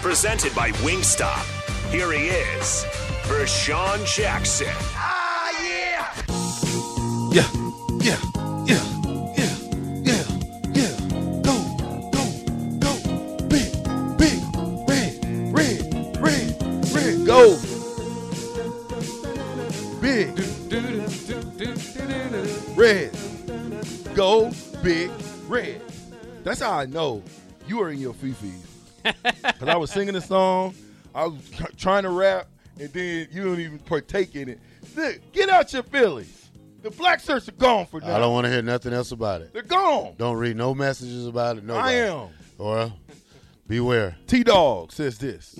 Presented by Wingstop. Here he is, Vershawn Jackson. Ah, yeah, yeah, yeah, yeah, yeah, yeah. Yeah. Go, go, go. Big, big, red, red, red, red. Go. Big. Red. Go, big, red. That's how I know you are in your fifi. Because I was singing the song, I was trying to rap, and then you don't even partake in it. Look, get out your feelings. The black shirts are gone for now. I don't want to hear nothing else about it. They're gone. Don't read no messages about it. No, I am. Or beware. T Dog says this.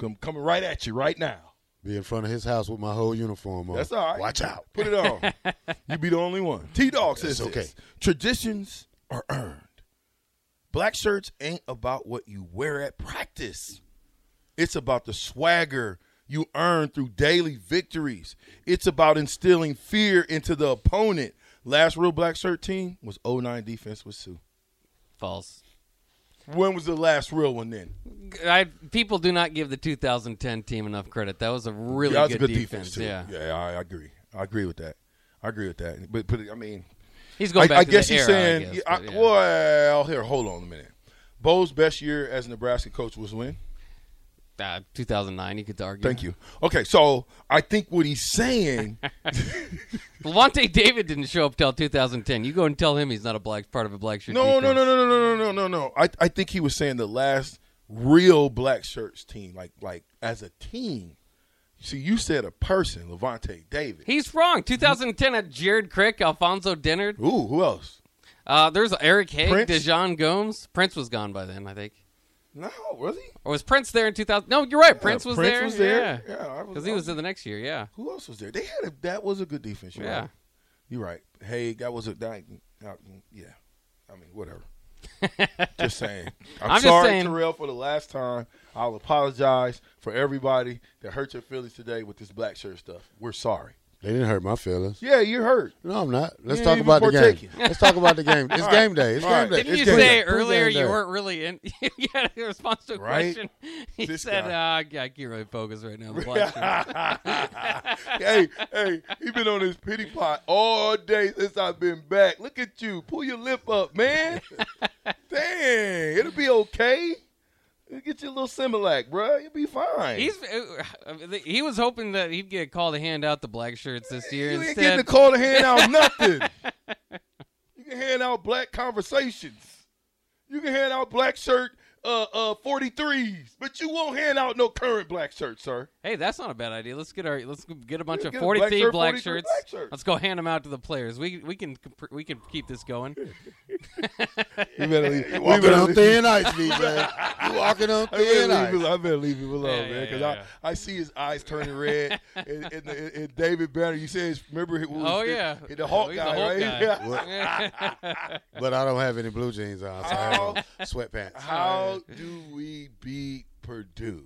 I'm coming right at you right now. Be in front of his house with my whole uniform on. That's all right. Watch out. Put it on. you be the only one. T Dog says okay. this. Traditions are earned. Black shirts ain't about what you wear at practice. It's about the swagger you earn through daily victories. It's about instilling fear into the opponent. Last real black shirt team was 09 defense with Sue. False. When was the last real one then? I, people do not give the 2010 team enough credit. That was a really that was good, a good defense. too. Yeah. yeah, I, I agree. I agree with that. I agree with that. But, but I mean, He's going I, back I to guess the he's era, saying, I guess, I- yeah. well, here, hold on a minute. Bo's best year as a Nebraska coach was when? Uh, 2009, you could argue. Thank you. Okay, so I think what he's saying, Lavonte David didn't show up till 2010. You go and tell him he's not a black part of a black shirt. no, no, no, no, no, no, no, no, no. I, I think he was saying the last real black shirts team, like like as a team. See, you said a person, Lavonte David. He's wrong. 2010 had Jared Crick, Alfonso Dennard. Ooh, who else? Uh, there's Eric Hagg, Prince? Dejon Gomes. Prince was gone by then, I think. No, was he? Or was Prince there in 2000? No, you're right. Prince was Prince there. was there. Yeah, Yeah, because he was there the next year. Yeah. Who else was there? They had a that was a good defense. You're Yeah. right. You're right. Hey, that was a that, yeah. I mean, whatever. just saying. I'm, I'm just sorry, saying- Terrell, for the last time. I'll apologize for everybody that hurt your feelings today with this black shirt stuff. We're sorry. They didn't hurt my feelings. Yeah, you're hurt. No, I'm not. Let's talk about the game. Let's talk about the game. It's All game day. It's All game right. day. Didn't It's you say day. earlier you weren't really in? you had a response to a Right? question. He This said, uh, "I can't really focus right now." on The hey, hey, he's been on his pity pot all day since I've been back. Look at you. Pull your lip up, man. Dang, it'll be okay. Get you a little Similac, bro. You'll be fine. He's uh, he was hoping that he'd get a call to hand out the black shirts this year. you ain't Instead, getting a call to hand out nothing. you can hand out black conversations. You can hand out black shirt uh uh 43s, but you won't hand out no current black shirt, sir. Hey, that's not a bad idea. Let's get our let's get a bunch Yeah, of forty black shirt, black 43 shirts. black shirts. Let's go hand them out to the players. We we can we can keep this going. You better leave. we Walking better on leave- thin ice, DJ. You walking on I better, thin leave ice. him, I better leave him alone, Yeah, man, because yeah, yeah. I, I see his eyes turning red. and, and, and, and David Banner, you said, his- remember? Who was Oh the, yeah, the Hawk Oh, guy, the Hawk right? guy. Yeah. But I don't have any blue jeans on, so I have on sweatpants. How do we beat Purdue?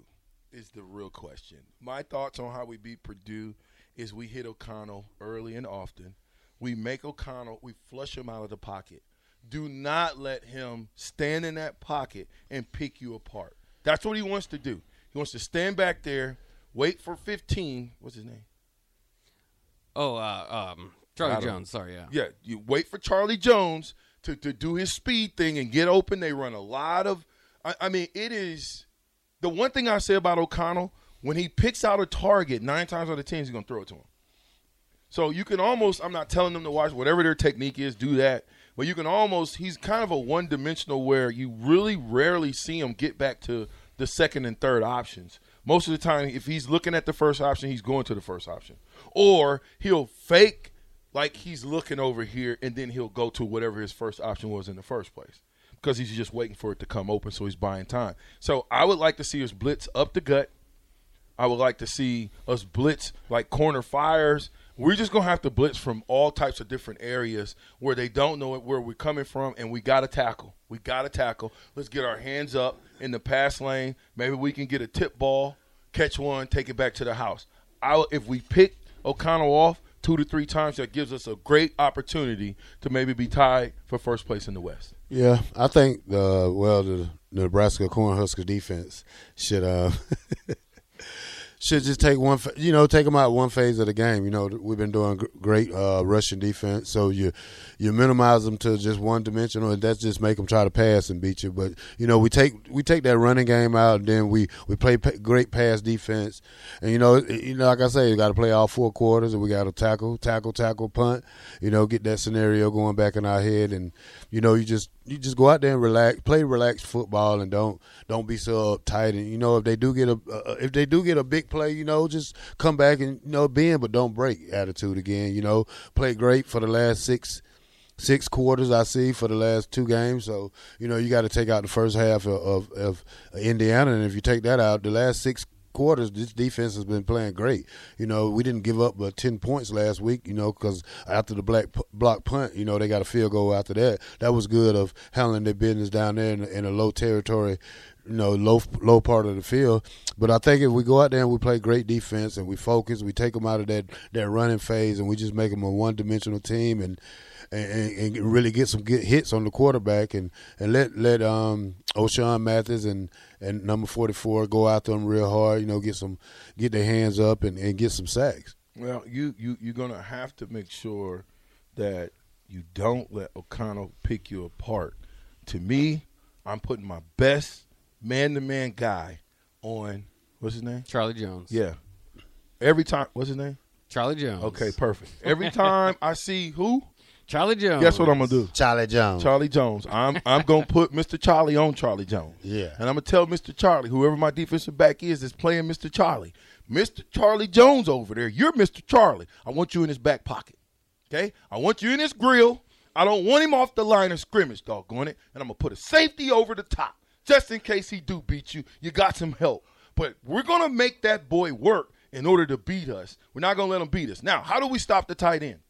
Is the real question. My thoughts on how we beat Purdue is we hit O'Connell early and often. We make O'Connell, we flush him out of the pocket. Do not let him stand in that pocket and pick you apart. That's what he wants to do. He wants to stand back there, wait for 15. What's his name? Oh, uh, um, Charlie. Jones. Sorry, yeah. Yeah, you wait for Charlie Jones to, to do his speed thing and get open. They run a lot of. I, I mean, it is the one thing I say about O'Connell, when he picks out a target, nine times out of ten, he's going to throw it to him. So you can almost, I'm not telling them to watch whatever their technique is, do that. But you can almost, he's kind of a one dimensional where you really rarely see him get back to the second and third options. Most of the time, if he's looking at the first option, he's going to the first option. Or he'll fake like he's looking over here and then he'll go to whatever his first option was in the first place because he's just waiting for it to come open, so he's buying time. So I would like to see us blitz up the gut. I would like to see us blitz like corner fires. We're just gonna have to blitz from all types of different areas where they don't know where we're coming from, and we gotta tackle. We gotta tackle. Let's get our hands up in the pass lane. Maybe we can get a tip ball, catch one, take it back to the house. I, if we pick O'Connell off two to three times, that gives us a great opportunity to maybe be tied for first place in the West. Yeah, I think the well the Nebraska Cornhusker defense should uh should just take one, you know, take them out one phase of the game. You know, we've been doing great uh, rushing defense, so you you minimize them to just one dimensional, and that's just make them try to pass and beat you. But you know, we take we take that running game out, and then we we play pa- great pass defense, and you know, you know, like I say, you got to play all four quarters, and we got to tackle, tackle, tackle, punt. You know, get that scenario going back in our head, and you know, you just you just go out there and relax, play relaxed football, and don't don't be so uptight. And you know, if they do get a uh, if they do get a big play, you know, just come back and you know bend, but don't break attitude again. You know, play great for the last six six quarters I see for the last two games. So you know, you got to take out the first half of, of, of Indiana, and if you take that out, the last six quarters, this defense has been playing great. You know, we didn't give up but ten points last week. You know, because after the black p- block punt, you know they got a field goal after that. That was good of handling their business down there in, in a low territory. You know, low low part of the field, but I think if we go out there and we play great defense and we focus, we take them out of that that running phase, and we just make them a one dimensional team, and and, and really get some good hits on the quarterback and, and let let um Ochaun Mathis and, and number forty four go after them real hard, you know, get some get their hands up and, and get some sacks. Well, you you you're gonna have to make sure that you don't let O'Connell pick you apart. To me, I'm putting my best man to man guy on what's his name? Charlie Jones. Yeah. Every time what's his name? Charlie Jones. Okay, perfect. Every time I see who, Charlie Jones. guess what I'm gonna do? Charlie Jones. Charlie Jones. I'm I'm gonna put Mr. Charlie on Charlie Jones. Yeah. And I'm gonna tell Mr. Charlie, whoever my defensive back is that's playing Mr. Charlie. Mr. Charlie Jones over there. You're Mr. Charlie. I want you in his back pocket. Okay? I want you in his grill. I don't want him off the line of scrimmage, doggone it. And I'm gonna put a safety over the top. Just in case he do beat you. You got some help. But we're gonna make that boy work in order to beat us. We're not gonna let him beat us. Now, how do we stop the tight end?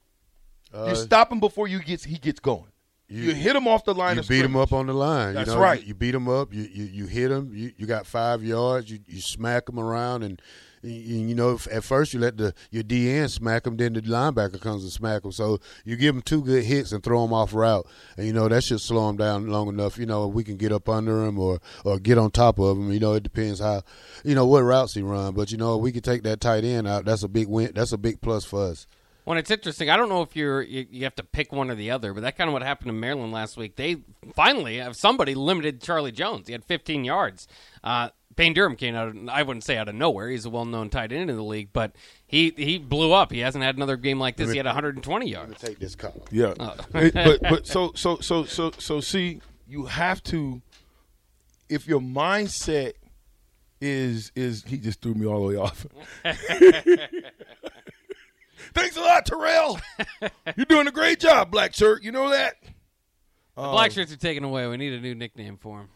Uh, you stop him before you gets he gets going. You, you- hit him off the line You beat him up on the line. That's you know, right. You, you beat him up. You you, you hit him. You, you got five yards. You you smack him around, and you, you know at first you let the your DN smack him, then the linebacker comes and smack him. So you give him two good hits and throw him off route, and you know that should slow him down long enough. You know we can get up under him or or get on top of him. You know it depends how, you know what routes he run. But you know we can take that tight end out. That's a big win. That's a big plus for us. When it's interesting, I don't know if you're you, you have to pick one or the other, but that kind of what happened in Maryland last week. They finally have somebody limited Charlie Jones. He had 15 yards. Uh, Payne Durham came out. Of, I wouldn't say out of nowhere. He's a well-known tight end in the league, but he he blew up. He hasn't had another game like this. He had 120 yards. Take this call. Yeah. It- but but so so so so so see, you have to if your mindset is is he just threw me all the way off. Thanks a lot, Terrell. You're doing a great job, black shirt. You know that? The black shirts are taken away. We need a new nickname for him.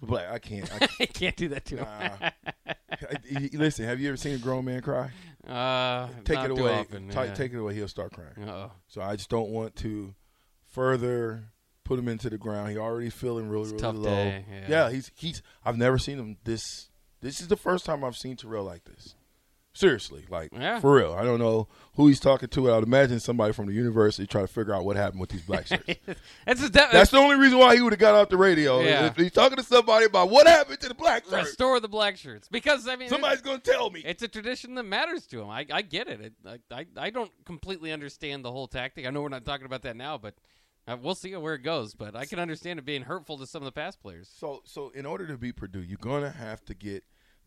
Black, I can't. I can't do that to him. can't. Listen, have you ever seen a grown man cry? Uh, Take it away. often, yeah. Take it away. He'll start crying. Uh-oh. So I just don't want to further put him into the ground. He already feeling really, really tough low. day, yeah. he's he's. I've never seen him this. This is the first time I've seen Terrell like this. Seriously, like Yeah. for real. I don't know who he's talking to. I would imagine somebody from the university trying to figure out what happened with these black shirts. That's that, That's the only reason why he would have got off the radio. Yeah. If he's talking to somebody about what happened to the black shirts, restore the black shirts because I mean somebody's going to tell me. It's a tradition that matters to him. I, I get it. it I, I I don't completely understand the whole tactic. I know we're not talking about that now, but uh, we'll see where it goes. But I can understand it being hurtful to some of the past players. So, so in order to beat Purdue, you're gonna have to get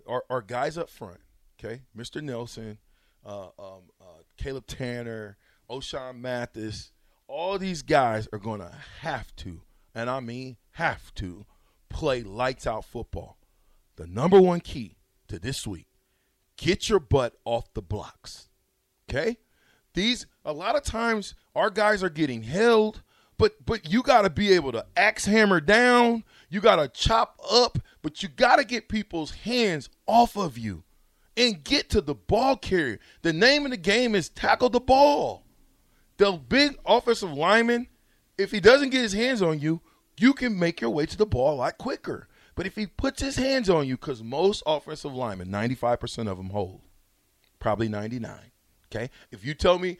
our, our guys up front, okay, Mr. Nelson, uh, um, uh, Caleb Tannor, Ochaun Mathis, all these guys are going to have to, and I mean have to, play lights out football. The number one key to this week get your butt off the blocks. Okay? These a lot of times our guys are getting held, but but you got to be able to axe hammer down, you got to chop up, but you got to get people's hands off of you and get to the ball carrier. The name of the game is tackle the ball. The big offensive lineman, if he doesn't get his hands on you, you can make your way to the ball a lot quicker. But if he puts his hands on you, because most offensive linemen, 95% of them hold, probably 99. Okay. If you tell me,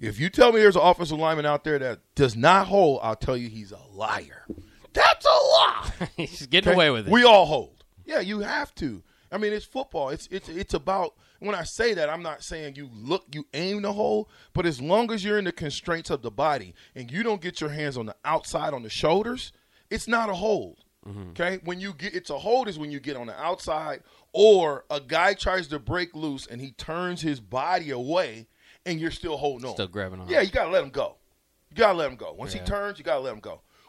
if you tell me there's an offensive lineman out there that does not hold, I'll tell you he's a liar. That's a lie. He's getting away with it. We all hold. Yeah, you have to. I mean, it's football. It's it's it's about when I say that, I'm not saying you look, you aim the hole, but as long as you're in the constraints of the body and you don't get your hands on the outside on the shoulders, it's not a hold. Mm-hmm. Okay, when you get it's a hold is when you get on the outside or a guy tries to break loose and he turns his body away and you're still holding on. Still grabbing on. Yeah, you gotta let him go. You gotta let him go. Once Yeah. he turns, you gotta let him go.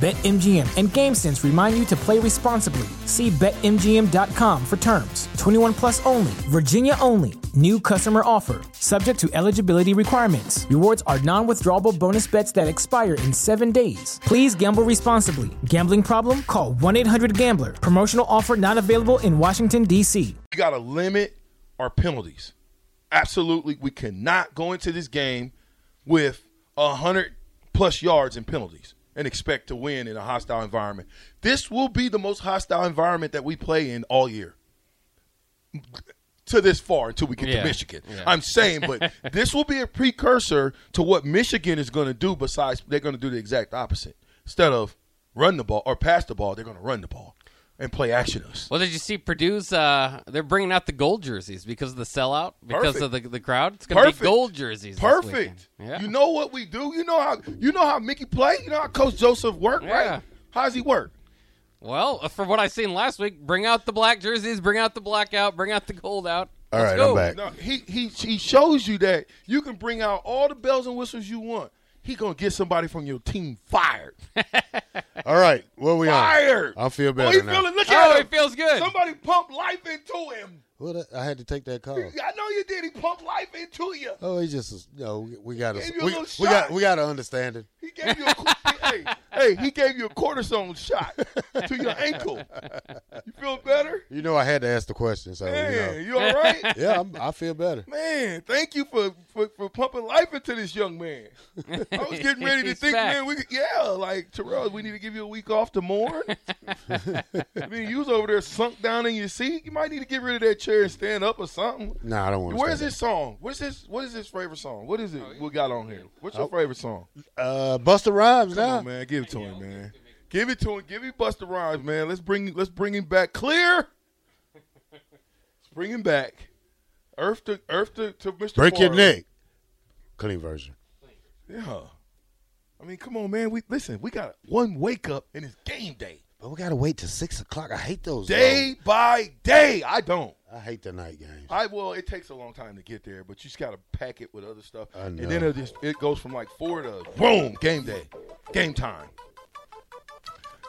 BetMGM and GameSense remind you to play responsibly. See BetMGM.com for terms. 21 plus only, Virginia only. New customer offer. Subject to eligibility requirements. Rewards are non withdrawable bonus bets that expire in seven days. Please gamble responsibly. Gambling problem? Call 1 800 Gambler. Promotional offer not available in Washington, D.C. We got to limit our penalties. Absolutely, we cannot go into this game with a hundred plus yards in penalties and expect to win in a hostile environment. This will be the most hostile environment that we play in all year. To this far until we get Yeah. to Michigan. Yeah. I'm saying, but this will be a precursor to what Michigan is going to do. Besides, they're going to do the exact opposite. Instead of run the ball or pass the ball, they're going to run the ball and play action us. Well, did you see Purdue's? Uh, they're bringing out the gold jerseys because of the sellout, because of the the crowd. It's going to be gold jerseys. Perfect. weekend. Yeah. You know what we do. You know how you know how Mickey play. You know how Coach Joseph work, Yeah. right? How's he work? Well, uh, from what I seen last week, bring out the black jerseys, bring out the black out, bring out the gold out. All Let's right, go. I'm back. No, he he he shows you that you can bring out all the bells and whistles you want. He gonna get somebody from your team fired. All right, what we Fired. on? I feel Oh, better he now. feeling. Look Oh, at he him. feels good. Somebody pumped life into him. Well, uh, I had to take that call. I know you did. He pumped life into you. Oh, he just you know we got to a we, we got we got to understand it. He gave you a qu- hey, hey, he gave you a cortisone shot to your ankle. You feel better? You know I had to ask the question, so Man, you know. you all right? Yeah, I'm, I feel better. Man, thank you for, for, for pumping life into this young man. I was getting ready to think, back. man, we could, yeah, like Terrell, we need to give you a week off to mourn. I mean, you was over there sunk down in your seat. You might need to get rid of that chair and stand up or something. Nah, I don't want to. Where's his song? What's his What is his favorite song? What is it we got on here? What's your Oh. favorite song? Uh, Busta Rhymes Come now. On, man, give it to him, man. Give it to him. Give me Busta Rhymes, man. Let's bring let's bring him back clear. Let's bring him back. Earth to Earth to, to Mr. Break your neck. Clean version. Yeah. I mean, come on, man. We listen. We got one wake up and it's game day. But we gotta wait till six o'clock. I hate those. Day by day. I don't. Though. I hate the night games. I well, it takes a long time to get there, but you just got to pack it with other stuff, I and then it just it goes from like four to boom, game day, game time.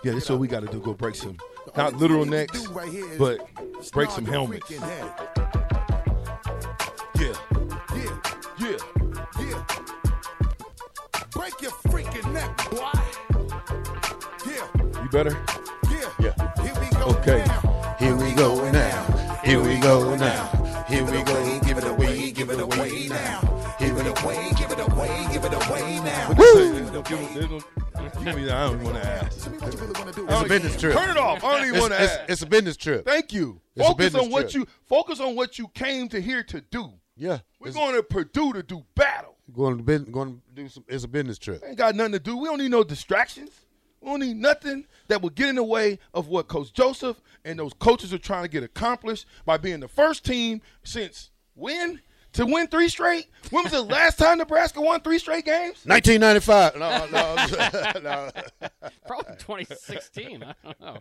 Yeah, that's what we got to do. Go break some, not literal necks, but break some helmets. Yeah, yeah, yeah. Yeah. Break your freaking neck, boy. Yeah, You better. yeah. Yeah. Here we go Okay. now. Here we go now. Here we go now. Here we go. Give it away. Give it away now. Give it away, give it away, give it away now. What they say? They're gonna give me- they're gonna that. I don't want to ask. It's a business trip. Turn it off. I don't even want to ask. it's a business trip. Thank you. It's a Focus on what trip. you focus on what you came to here to do. Yeah, We're going to Purdue to do battle. going to going to do some. It's a business trip. Ain't got nothing to do. We don't need no distractions. We don't need nothing that will get in the way of what Coach Joseph and those coaches are trying to get accomplished by being the first team since when to win three straight. When was the last time Nebraska won three straight games? 1995. No, no, no. Probably 2016. I don't know.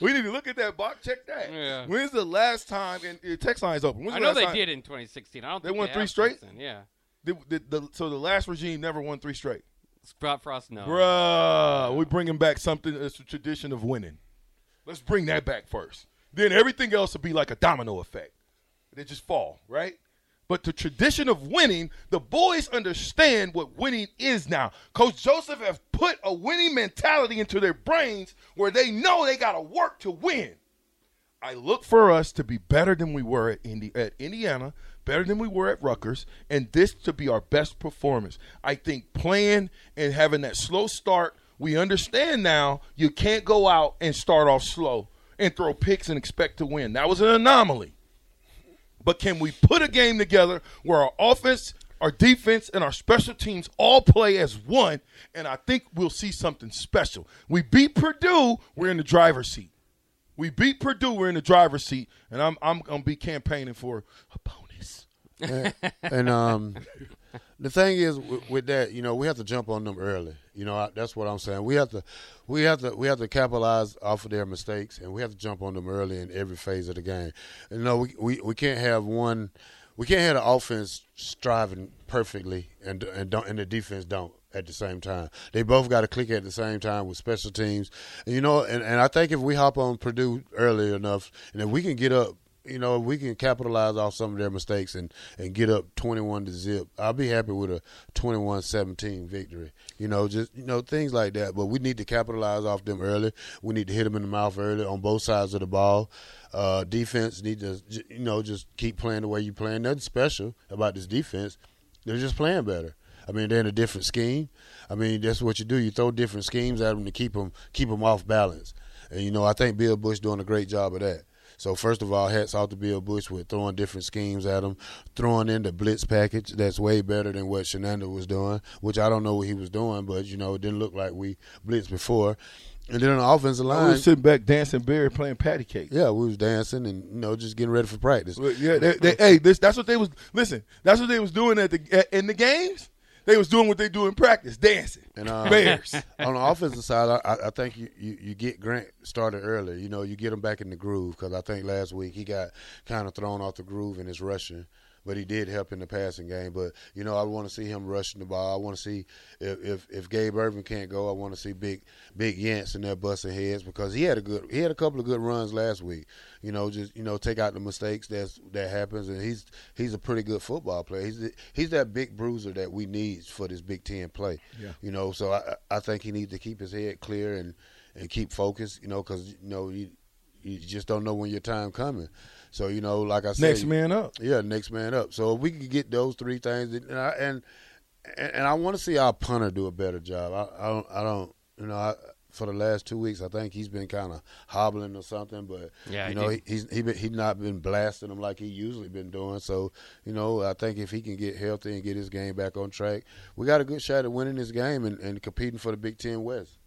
We need to look at that box. Check that. Yeah. When's the last time? And the text line's open. When's I the know last they time- did in 2016. I don't They think won they three straight? since. Yeah. The, the, the, so the last regime never won three straight. Scott Frost, no. Bruh, we're bringing back something that's a tradition of winning. Let's bring that back first. Then everything else will be like a domino effect. They just fall, right? But the tradition of winning, the boys understand what winning is now. Coach Joseph have put a winning mentality into their brains where they know they got to work to win. I look for us to be better than we were at, Indi- at Indiana, better than we were at Rutgers, and this to be our best performance. I think playing and having that slow start, we understand now you can't go out and start off slow and throw picks and expect to win. That was an anomaly. But can we put a game together where our offense, our defense, and our special teams all play as one? And I think we'll see something special. We beat Purdue, we're in the driver's seat. We beat Purdue, we're in the driver's seat, and I'm I'm gonna be campaigning for. And, and um, the thing is with, with that, you know, we have to jump on them early. You know, I, that's what I'm saying. We have to, we have to, we have to capitalize off of their mistakes, and we have to jump on them early in every phase of the game. You know, we we, we can't have one, we can't have the offense striving perfectly, and and don't and the defense don't at the same time. They both got to click at the same time with special teams. And, you know, and, and I think if we hop on Purdue early enough, and if we can get up you know, if we can capitalize off some of their mistakes and, and get up 21 to zip, I'll be happy with a 21-17 victory. You know, just, you know, things like that. But we need to capitalize off them early. We need to hit them in the mouth early on both sides of the ball. Uh, defense need to, you know, just keep playing the way you playing. Nothing special about this defense. They're just playing better. I mean, they're in a different scheme. I mean, that's what you do. You throw different schemes at them to keep them keep them off balance. And you know, I think Bill Busch doing a great job of that. So first of all, hats off to Bill Busch with throwing different schemes at him, throwing in the blitz package. That's way better than what Chinander was doing, which I don't know what he was doing, but you know, it didn't look like we blitzed before. And then on the offensive line, was sitting back dancing bear playing patty cake. yeah, we was dancing and you know just getting ready for practice. Well, yeah, they, they, hey, this that's what they was. Listen, that's what they was doing at the at, in the games. They was doing what they do in practice, dancing. And uh, Bears. on the offensive side, I, I think you, you, you get Grant started early. You know, you get him back in the groove because I think last week he got kind of thrown off the groove in his rushing, but he did help in the passing game. But you know, I want to see him rushing the ball. I want to see if, if if Gabe Ervin can't go, I want to see big big Yance in there busting heads because he had a good he had a couple of good runs last week. You know, just you know take out the mistakes that's that happens, and he's he's a pretty good football player. He's he's that big bruiser that we need for this Big Ten play. Yeah. You know, so I I think he needs to keep his head clear and and keep focused. You know, because you know you you just don't know when your time coming. So you know, like I said, Next man up. yeah, next man up. So if we could get those three things, and I, and and I want to see our punter do a better job. I, I don't, I don't, you know, I, for the last two weeks, I think he's been kind of hobbling or something. But Yeah, you know, he, he's he been, he's not been blasting them like he usually been doing. So you know, I think if he can get healthy and get his game back on track, we got a good shot at winning this game and, and competing for the Big Ten West.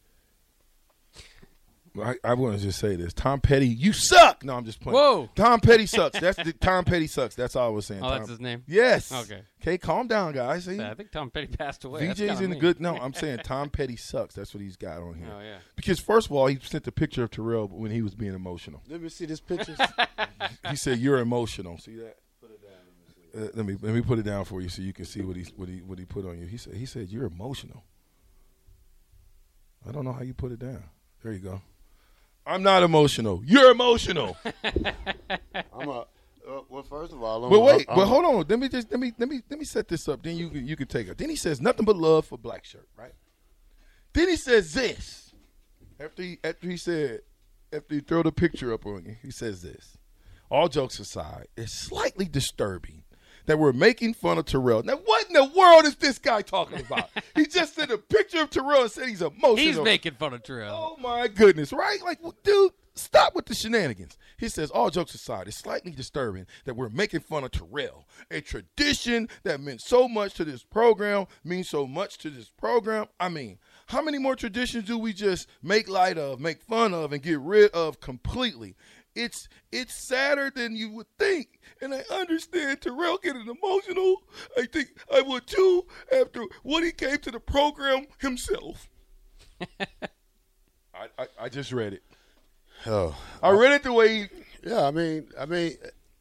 I, I want to just say this: Tom Petty, you suck. No, I'm just playing. Whoa. Tom Petty sucks. That's the Tom Petty sucks. That's all I was saying. Oh, Tom- that's his name? Yes. Okay. Okay, calm down, guys. See, I think Tom Petty passed away. That's VJ's in the good. No, I'm saying Tom Petty sucks. That's what he's got on here. Oh, yeah. Because first of all, he sent the picture of Terrell when he was being emotional. Let me see this picture. He said, "You're emotional." See that? Put it Uh, let me let me put it down for you so you can see what he what he what he put on you. He said he said you're emotional. I don't know how you put it down. There you go. I'm not emotional. You're emotional. I'm a. Uh, well, first of all, I'm But wait, but hold on. Let me just let me let me let me set this up. Then you can- you can take it. Then he says nothing but love for Black Shirt, right? Then he says this. After he after he said after he throw the picture up on you, he says this. All jokes aside, it's slightly disturbing that we're making fun of Terrell. Now, what in the world is this guy talking about? he just sent a picture of Terrell and said he's emotional. He's making fun of Terrell. Oh my goodness, right? Like, well, dude, stop with the shenanigans. He says, all jokes aside, it's slightly disturbing that we're making fun of Terrell, a tradition that meant so much to this program, means so much to this program. I mean, how many more traditions do we just make light of, make fun of, and get rid of completely? It's it's sadder than you would think, and I understand Terrell getting emotional. I think I would too after what he came to the program himself. I, I, I just read it. Oh, I read it the way. He, yeah, I mean, I mean,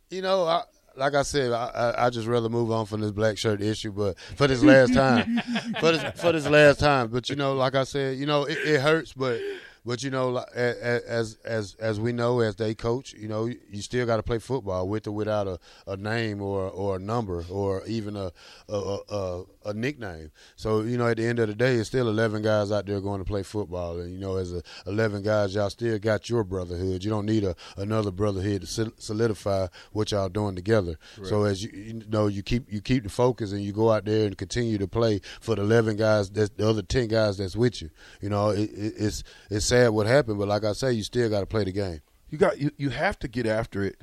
you know, I, like I said, I, I I just rather move on from this black shirt issue, but for this last time, for this for this last time. But you know, like I said, you know, it, it hurts, but but you know, like, a- a- as as as we know, as they coach, you know, you still got to play football with or without a, a name or or a number or even a a, a a nickname. So you know, at the end of the day, it's still eleven guys out there going to play football, and you know, as a eleven guys, y'all still got your brotherhood. You don't need a another brotherhood to solidify what y'all doing together. So as you you know, you keep you keep the focus and you go out there and continue to play for the eleven guys, that's the other ten guys that's with you. You know, it, it, it's it's sad what happened, but like I say, you still got to play the game. you got you, you have to get after it.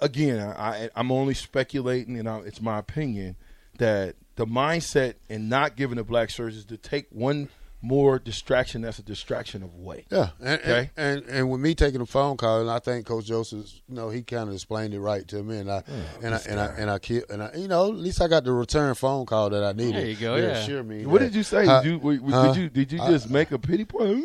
Again, I, I'm only speculating, and I, it's my opinion that the mindset in not giving the black shirts is to take one more distraction that's a distraction away. Yeah, and, Okay. and, and and with me taking a phone call, and I think Coach Joseph, you know, he kind of explained it right to me, and I and I and I and I ki- and I, you know, at least I got the return phone call that I needed. There you go, to yeah. assure me. What that- did you say? Huh? did you w- w- Huh? did you did you I- just make a pity point?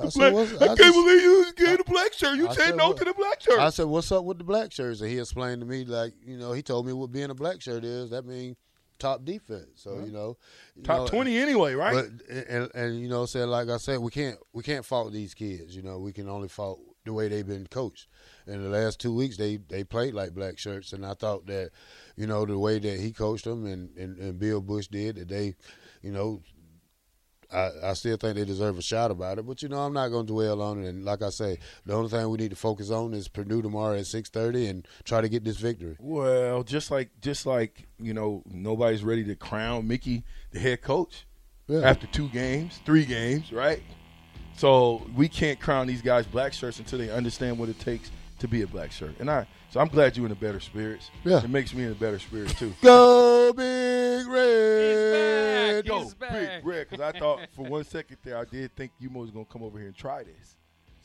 I ain't give up I the said, I I can't just- believe you gave the black shirt. You I said said, no what- to the black shirt. I said, "What's up with the black shirts?" And he explained to me, like, you know, he told me what being a black shirt is. That means top defense. So you know, you Top know, twenty anyway, right? But and, and you know, said like I said, we can't we can't fault these kids. You know, we can only fault the way they've been coached. In the last two weeks, they they played like black shirts, and I thought that, you know, the way that he coached them and and, and Bill Busch did, that they, you know. I, I still think they deserve a shot about it, but you know I'm not going to dwell on it. And like I say, the only thing we need to focus on is Purdue tomorrow at 6:30 and try to get this victory. Well, just like just like you know, nobody's ready to crown Mickey the head coach Yeah. after two games, three games, right? So we can't crown these guys black shirts until they understand what it takes to be a black shirt. And I, so I'm glad you're in the better spirits. Yeah. it makes me in the better spirits too. Go Big Red! Go He's back. big red, because I thought for one second there I did think you was gonna come over here and try this.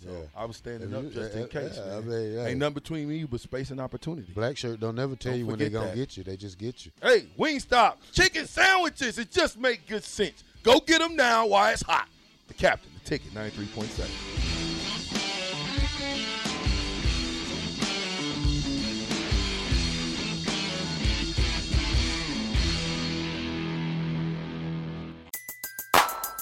So Yeah. I was standing Yeah, up just yeah, in case. yeah, I mean, yeah. Ain't nothing between me but space and opportunity. Black shirt don't never tell Don't you when they forget gonna that. get you. They just get you. Hey, Wingstop, chicken sandwiches. It just make good sense. Go get them now while it's hot. The captain, the ticket, 93.7.